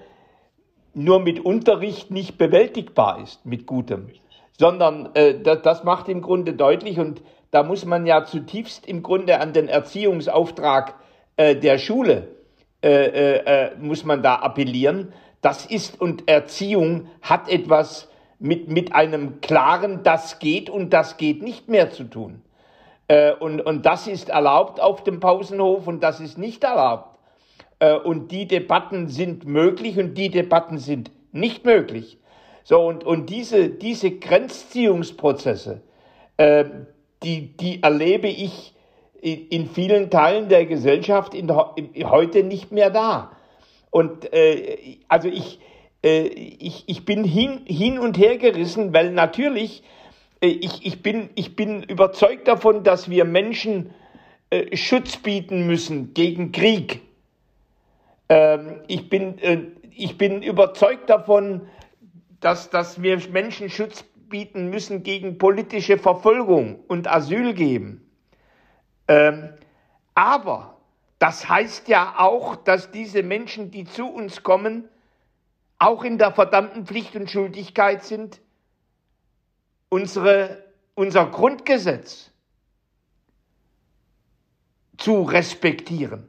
nur mit Unterricht nicht bewältigbar ist, mit Gutem, sondern äh, das, das macht im Grunde deutlich und da muss man ja zutiefst im Grunde an den Erziehungsauftrag äh, der Schule äh, äh, äh, muss man da appellieren. Das ist und Erziehung hat etwas mit, mit einem klaren, das geht und das geht nicht mehr zu tun. Äh, und, und das ist erlaubt auf dem Pausenhof und das ist nicht erlaubt. Äh, und die Debatten sind möglich und die Debatten sind nicht möglich. So, und, und diese, diese Grenzziehungsprozesse, äh, die, die erlebe ich in, in vielen Teilen der Gesellschaft in, in, heute nicht mehr da. Und äh, also ich, äh, ich, ich bin hin, hin und her gerissen, weil natürlich, äh, ich, ich, bin, ich bin überzeugt davon, dass wir Menschen äh, Schutz bieten müssen gegen Krieg ich, bin, äh, ich bin überzeugt davon, dass, dass wir Menschen Schutz bieten müssen gegen politische Verfolgung und Asyl geben. Ähm, aber Das heißt ja auch, dass diese Menschen, die zu uns kommen, auch in der verdammten Pflicht und Schuldigkeit sind, unsere, unser Grundgesetz zu respektieren.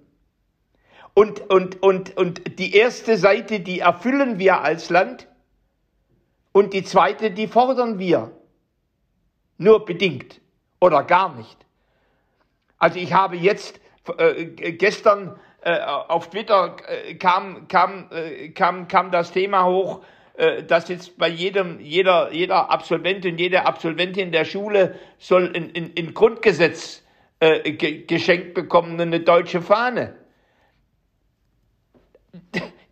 Und, und, und, und die erste Seite, die erfüllen wir als Land und die zweite, die fordern wir. Nur bedingt oder gar nicht. Also ich habe jetzt äh, gestern äh, auf Twitter äh, kam, kam, äh, kam, kam das Thema hoch, äh, dass jetzt bei jedem, jeder, jeder Absolventin, jede Absolventin der Schule soll in, in, in Grundgesetz äh, ge geschenkt bekommen, eine deutsche Fahne.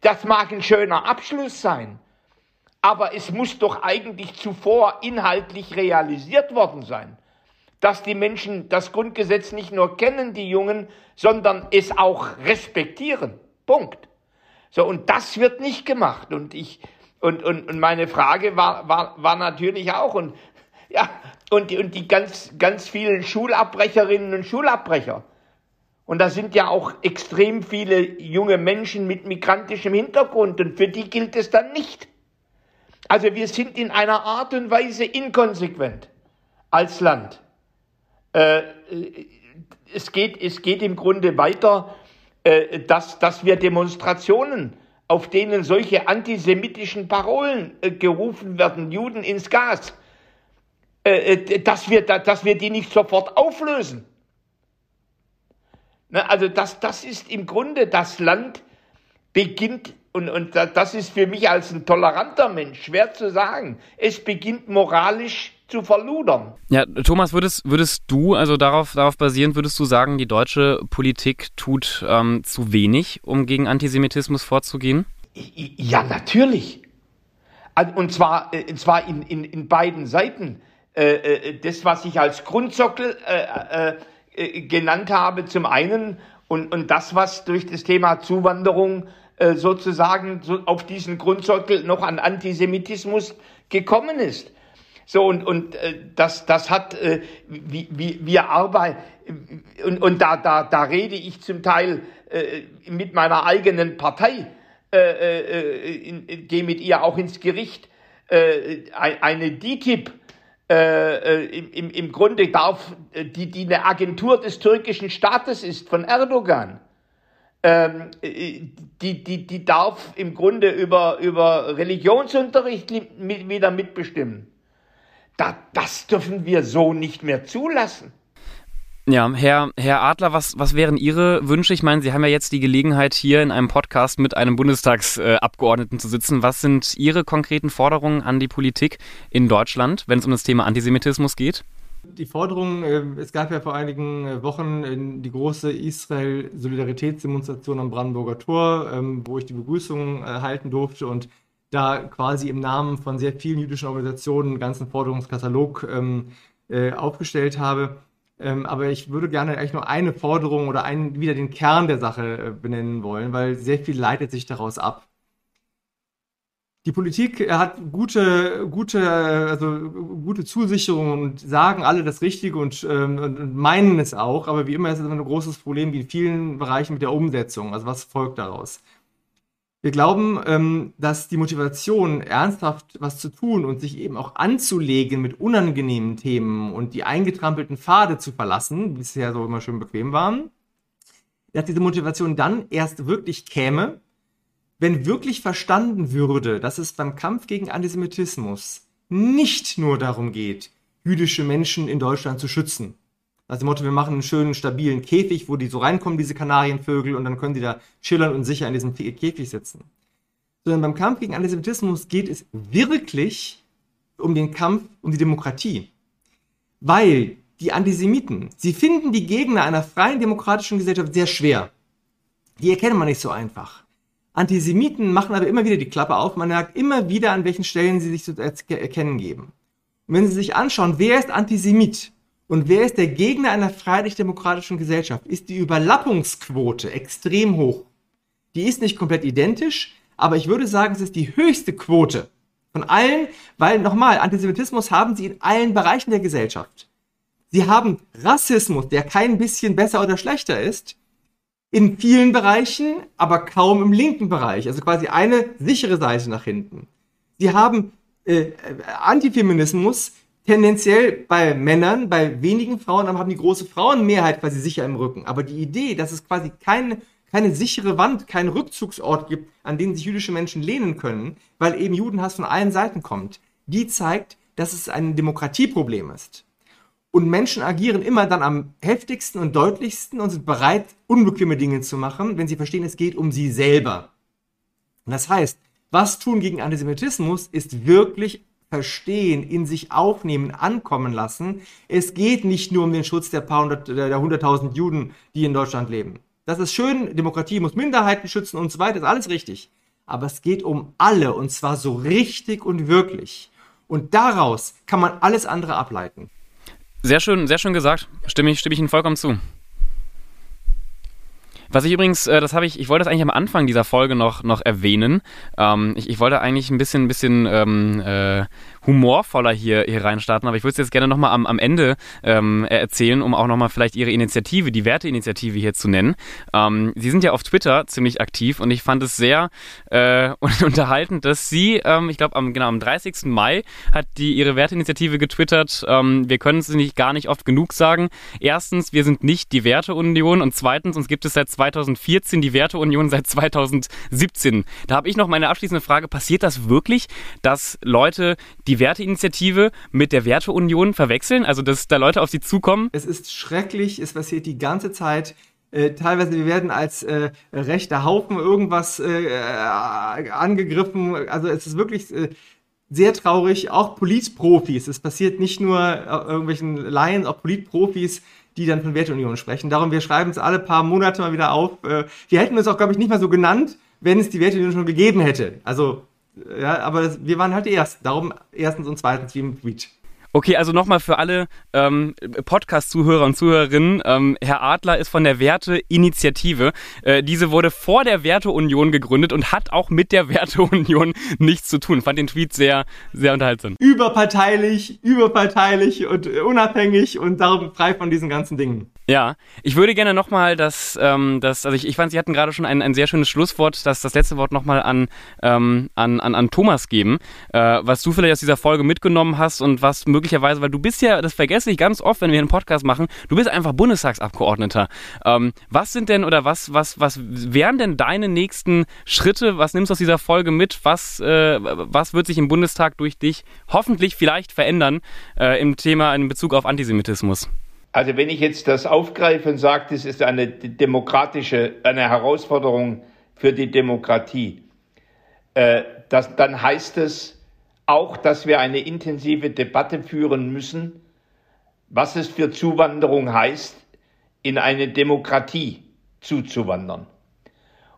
Das mag ein schöner Abschluss sein, aber es muss doch eigentlich zuvor inhaltlich realisiert worden sein, dass die Menschen das Grundgesetz nicht nur kennen, die Jungen, sondern es auch respektieren. Punkt. So, und das wird nicht gemacht. Und ich, und, und, und meine Frage war, war, war natürlich auch, und, ja, und, die, und die ganz, ganz vielen Schulabbrecherinnen und Schulabbrecher, und da sind ja auch extrem viele junge Menschen mit migrantischem Hintergrund und für die gilt es dann nicht. Also wir sind in einer Art und Weise inkonsequent als Land. Äh, es, geht, es geht im Grunde weiter, äh, dass, dass wir Demonstrationen, auf denen solche antisemitischen Parolen äh, gerufen werden, Juden ins Gas, äh, äh, dass, wir, dass wir die nicht sofort auflösen. Ne, also das, das ist im Grunde, das Land beginnt, und, und das ist für mich als ein toleranter Mensch schwer zu sagen, es beginnt moralisch zu verludern. Ja, Thomas, würdest, würdest du, also darauf, darauf basierend, würdest du sagen, die deutsche Politik tut ähm, zu wenig, um gegen Antisemitismus vorzugehen? Ja, natürlich. Und zwar, und zwar in, in, in beiden Seiten. Äh, äh, das, was ich als Grundsockel äh, genannt habe, zum einen und, und das, was durch das Thema Zuwanderung äh, sozusagen so auf diesen Grundsockel noch an Antisemitismus gekommen ist. So, und, und äh, das, das hat, wie, wir arbeiten, und, und da, da, da rede ich zum Teil mit meiner eigenen Partei, gehe mit ihr auch ins Gericht, äh, eine DTIP, äh, äh, im, im Grunde darf, äh, die, die eine Agentur des türkischen Staates ist, von Erdogan, ähm, äh, die, die, die darf im Grunde über, über Religionsunterricht mit, wieder mitbestimmen. Da, das dürfen wir so nicht mehr zulassen. Ja, Herr, Herr Adler, was, was wären Ihre Wünsche? Ich meine, Sie haben ja jetzt die Gelegenheit, hier in einem Podcast mit einem Bundestagsabgeordneten zu sitzen. Was sind Ihre konkreten Forderungen an die Politik in Deutschland, wenn es um das Thema Antisemitismus geht? Die Forderung, äh, es gab ja vor einigen äh, Wochen die große Israel-Solidaritätsdemonstration am Brandenburger Tor, ähm, wo ich die Begrüßung äh, halten durfte und da quasi im Namen von sehr vielen jüdischen Organisationen einen ganzen Forderungskatalog ähm, aufgestellt habe. Ähm, aber ich würde gerne eigentlich nur eine Forderung oder einen, wieder den Kern der Sache äh, benennen wollen, weil sehr viel leitet sich daraus ab. Die Politik äh, hat gute, gute, also gute Zusicherungen und sagen alle das Richtige und, ähm, und meinen es auch, aber wie immer ist es ein großes Problem wie in vielen Bereichen mit der Umsetzung. Also was folgt daraus? Wir glauben, ähm, dass die Motivation, ernsthaft was zu tun und sich eben auch anzulegen mit unangenehmen Themen und die eingetrampelten Pfade zu verlassen, die bisher so immer schön bequem waren, dass diese Motivation dann erst wirklich käme, wenn wirklich verstanden würde, dass es beim Kampf gegen Antisemitismus nicht nur darum geht, jüdische Menschen in Deutschland zu schützen, also Motto, wir machen einen schönen, stabilen Käfig, wo die so reinkommen, diese Kanarienvögel, und dann können die da chillern und sicher in diesem Käfig sitzen. Sondern beim Kampf gegen Antisemitismus geht es wirklich um den Kampf um die Demokratie. Weil die Antisemiten, sie finden die Gegner einer freien demokratischen Gesellschaft sehr schwer. Die erkennen man nicht so einfach. Antisemiten machen aber immer wieder die Klappe auf, man merkt immer wieder, an welchen Stellen sie sich zu erkennen geben. Und wenn Sie sich anschauen, wer ist Antisemit? Und wer ist der Gegner einer freiheitlich-demokratischen Gesellschaft? Ist die Überlappungsquote extrem hoch. Die ist nicht komplett identisch, aber ich würde sagen, es ist die höchste Quote von allen, weil nochmal, Antisemitismus haben sie in allen Bereichen der Gesellschaft. Sie haben Rassismus, der kein bisschen besser oder schlechter ist, in vielen Bereichen, aber kaum im linken Bereich. Also quasi eine sichere Seite nach hinten. Sie haben äh, Antifeminismus tendenziell bei Männern, bei wenigen Frauen, aber haben die große Frauenmehrheit quasi sicher im Rücken. Aber die Idee, dass es quasi keine, keine sichere Wand, keinen Rückzugsort gibt, an den sich jüdische Menschen lehnen können, weil eben Judenhass von allen Seiten kommt, die zeigt, dass es ein Demokratieproblem ist. Und Menschen agieren immer dann am heftigsten und deutlichsten und sind bereit, unbequeme Dinge zu machen, wenn sie verstehen, es geht um sie selber. Und das heißt, was tun gegen Antisemitismus ist wirklich verstehen, in sich aufnehmen, ankommen lassen. Es geht nicht nur um den Schutz der paar hundert, der hunderttausend Juden, die in Deutschland leben. Das ist schön, Demokratie muss Minderheiten schützen und so weiter, ist alles richtig. Aber es geht um alle und zwar so richtig und wirklich. Und daraus kann man alles andere ableiten. Sehr schön, sehr schön gesagt. Stimme ich, stimme ich Ihnen vollkommen zu. Was ich übrigens, äh, das habe ich, ich wollte das eigentlich am Anfang dieser Folge noch, noch erwähnen. Ähm, ich, ich wollte eigentlich ein bisschen, bisschen ähm, äh, humorvoller hier, hier reinstarten, aber ich würde es jetzt gerne nochmal am, am Ende ähm, erzählen, um auch nochmal vielleicht Ihre Initiative, die Werteinitiative hier zu nennen. Ähm, Sie sind ja auf Twitter ziemlich aktiv und ich fand es sehr äh, unterhaltend, dass Sie, ähm, ich glaube, am, genau, am 30. Mai hat die Ihre Werteinitiative getwittert. Ähm, wir können es nicht gar nicht oft genug sagen. Erstens, wir sind nicht die Werteunion und zweitens, uns gibt es seit 2014 die Werteunion seit 2017. Da habe ich noch meine abschließende Frage. Passiert das wirklich, dass Leute die Werteinitiative mit der Werteunion verwechseln? Also, dass da Leute auf sie zukommen? Es ist schrecklich, es passiert die ganze Zeit. Äh, teilweise wir werden als äh, rechter Haufen irgendwas äh, angegriffen. Also es ist wirklich äh, sehr traurig. Auch Politprofis. Es passiert nicht nur äh, irgendwelchen Laien, auch Politprofis, die dann von Werteunion sprechen. Darum, wir schreiben es alle paar Monate mal wieder auf. Äh, wir hätten uns auch, glaube ich, nicht mal so genannt, wenn es die Werteunion schon gegeben hätte. Also ja, aber wir waren halt die Ersten. Darum erstens und zweitens wie im Tweet. Okay, also nochmal für alle ähm, Podcast-Zuhörer und Zuhörerinnen. Ähm, Herr Adler ist von der Werteinitiative. Äh, diese wurde vor der Werteunion gegründet und hat auch mit der Werteunion nichts zu tun. Fand den Tweet sehr, sehr unterhaltsam. Überparteilich, überparteilich und unabhängig und darum frei von diesen ganzen Dingen. Ja, ich würde gerne nochmal das, ähm, das, also ich, ich fand, Sie hatten gerade schon ein, ein sehr schönes Schlusswort, das, das letzte Wort nochmal an, ähm, an, an, an Thomas geben, äh, was du vielleicht aus dieser Folge mitgenommen hast und was möglicherweise, weil du bist ja, das vergesse ich ganz oft, wenn wir einen Podcast machen, du bist einfach Bundestagsabgeordneter. Ähm, was sind denn oder was, was, was wären denn deine nächsten Schritte? Was nimmst du aus dieser Folge mit? Was, äh, was wird sich im Bundestag durch dich hoffentlich vielleicht verändern äh, im Thema in Bezug auf Antisemitismus? Also wenn ich jetzt das aufgreife und sage, das ist eine demokratische, eine Herausforderung für die Demokratie, äh, das, dann heißt es auch, dass wir eine intensive Debatte führen müssen, was es für Zuwanderung heißt, in eine Demokratie zuzuwandern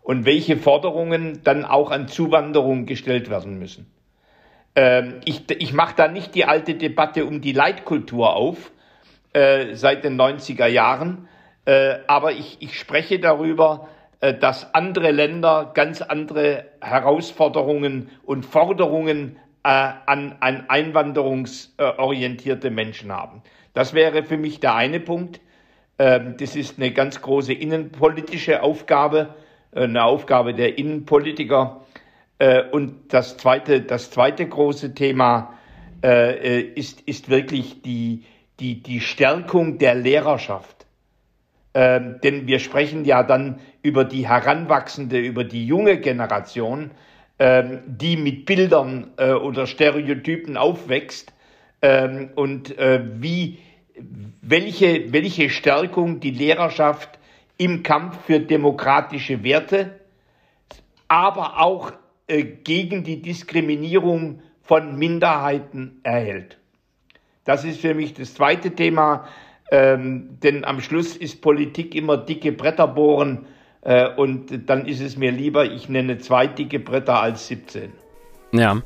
und welche Forderungen dann auch an Zuwanderung gestellt werden müssen. Ähm, ich ich mache da nicht die alte Debatte um die Leitkultur auf, äh, seit den 90er Jahren. Äh, aber ich, ich spreche darüber, äh, dass andere Länder ganz andere Herausforderungen und Forderungen äh, an, an einwanderungsorientierte Menschen haben. Das wäre für mich der eine Punkt. Ähm, das ist eine ganz große innenpolitische Aufgabe, äh, eine Aufgabe der Innenpolitiker. Und das zweite, das zweite große Thema ist, ist wirklich die, die, die Stärkung der Lehrerschaft. Ähm, denn wir sprechen ja dann über die heranwachsende, über die junge Generation, die mit Bildern äh, oder Stereotypen aufwächst ähm, und äh, wie, welche, welche Stärkung die Lehrerschaft im Kampf für demokratische Werte, aber auch äh, gegen die Diskriminierung von Minderheiten erhält. Das ist für mich das zweite Thema, ähm, denn am Schluss ist Politik immer dicke Bretter bohren und dann ist es mir lieber, ich nenne zwei dicke Bretter als 17. Ja,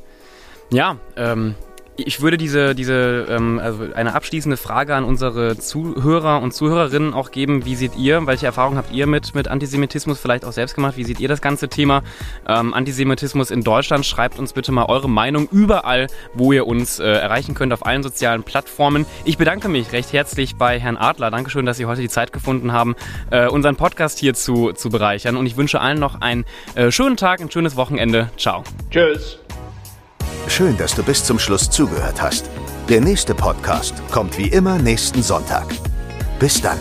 ja, ähm, ich würde diese, diese ähm, also eine abschließende Frage an unsere Zuhörer und Zuhörerinnen auch geben. Wie seht ihr, welche Erfahrungen habt ihr mit, mit Antisemitismus vielleicht auch selbst gemacht? Wie seht ihr das ganze Thema ähm, Antisemitismus in Deutschland? Schreibt uns bitte mal eure Meinung überall, wo ihr uns äh, erreichen könnt, auf allen sozialen Plattformen. Ich bedanke mich recht herzlich bei Herrn Adler. Dankeschön, dass Sie heute die Zeit gefunden haben, äh, unseren Podcast hier zu, zu bereichern. Und ich wünsche allen noch einen äh, schönen Tag, ein schönes Wochenende. Ciao. Tschüss. Schön, dass du bis zum Schluss zugehört hast. Der nächste Podcast kommt wie immer nächsten Sonntag. Bis dann.